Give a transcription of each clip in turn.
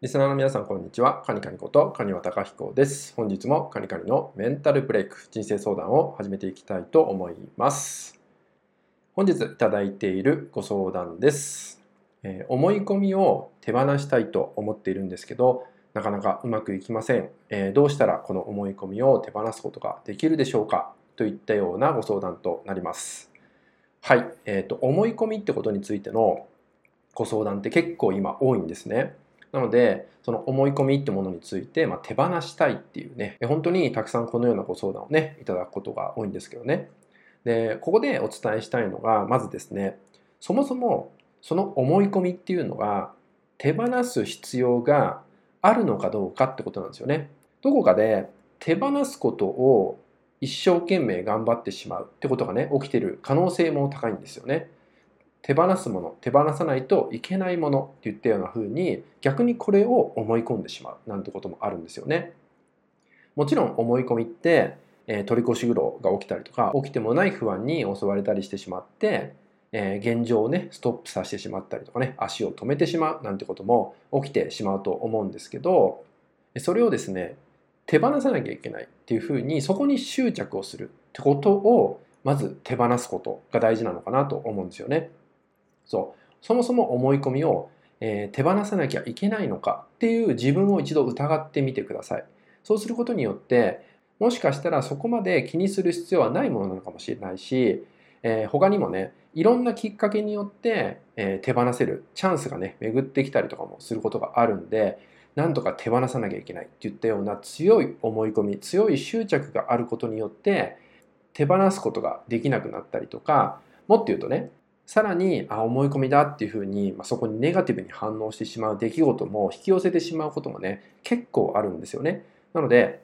リスナーの皆さん、こんにちは。カニカニこと、カニワタカヒコです。本日もカニカニのメンタルブレイク、人生相談を始めていきたいと思います。本日いただいているご相談です。えー、思い込みを手放したいと思っているんですけど、なかなかうまくいきません。えー、どうしたらこの思い込みを手放すことができるでしょうか？といったようなご相談となります。はい。えっ、ー、と、思い込みってことについてのご相談って結構今多いんですね。なので、その思い込みってものについて、まあ、手放したいっていうね、本当にたくさんこのようなご相談をね、いただくことが多いんですけどね。で、ここでお伝えしたいのが、まずですね、そもそもその思い込みっていうのが手放す必要があるのかどうかってことなんですよね。どこかで手放すことを一生懸命頑張ってしまうってことがね、起きてる可能性も高いんですよね。手放すもの手放さないといけないものって言ったような風に逆にこれを思い込んでしまうなんてこともあるんですよね。もちろん思い込みって、えー、取り越し苦労が起きたりとか起きてもない不安に襲われたりしてしまって、えー、現状をねストップさせてしまったりとかね足を止めてしまうなんてことも起きてしまうと思うんですけどそれをですね手放さなきゃいけないっていうふうにそこに執着をするってことをまず手放すことが大事なのかなと思うんですよね。そうそもそも思い込みを、えー、手放さなきゃいけないのかっていう自分を一度疑ってみてください。そうすることによってもしかしたらそこまで気にする必要はないものなのかもしれないし、えー、他にもねいろんなきっかけによって、えー、手放せるチャンスがね巡ってきたりとかもすることがあるんでなんとか手放さなきゃいけないっていったような強い思い込み強い執着があることによって手放すことができなくなったりとかもっと言うとねさらにあ思い込みだっていうふうに、まあ、そこにネガティブに反応してしまう出来事も引き寄せてしまうこともね結構あるんですよね。なので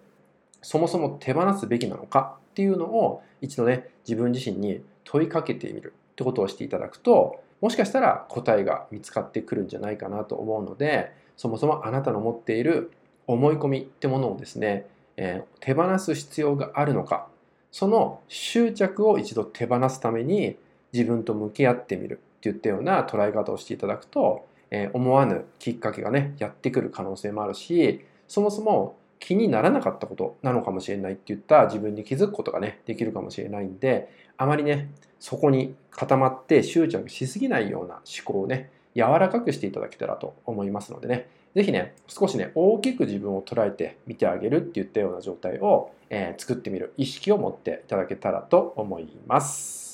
そもそも手放すべきなのかっていうのを一度ね自分自身に問いかけてみるってことをしていただくともしかしたら答えが見つかってくるんじゃないかなと思うのでそもそもあなたの持っている思い込みってものをですね、えー、手放す必要があるのかその執着を一度手放すために自分と向き合ってみるっていったような捉え方をしていただくと、えー、思わぬきっかけがねやってくる可能性もあるしそもそも気にならなかったことなのかもしれないって言った自分に気づくことがねできるかもしれないんであまりねそこに固まって執着しすぎないような思考をね柔らかくしていただけたらと思いますのでね是非ね少しね大きく自分を捉えて見てあげるって言ったような状態を、えー、作ってみる意識を持っていただけたらと思います。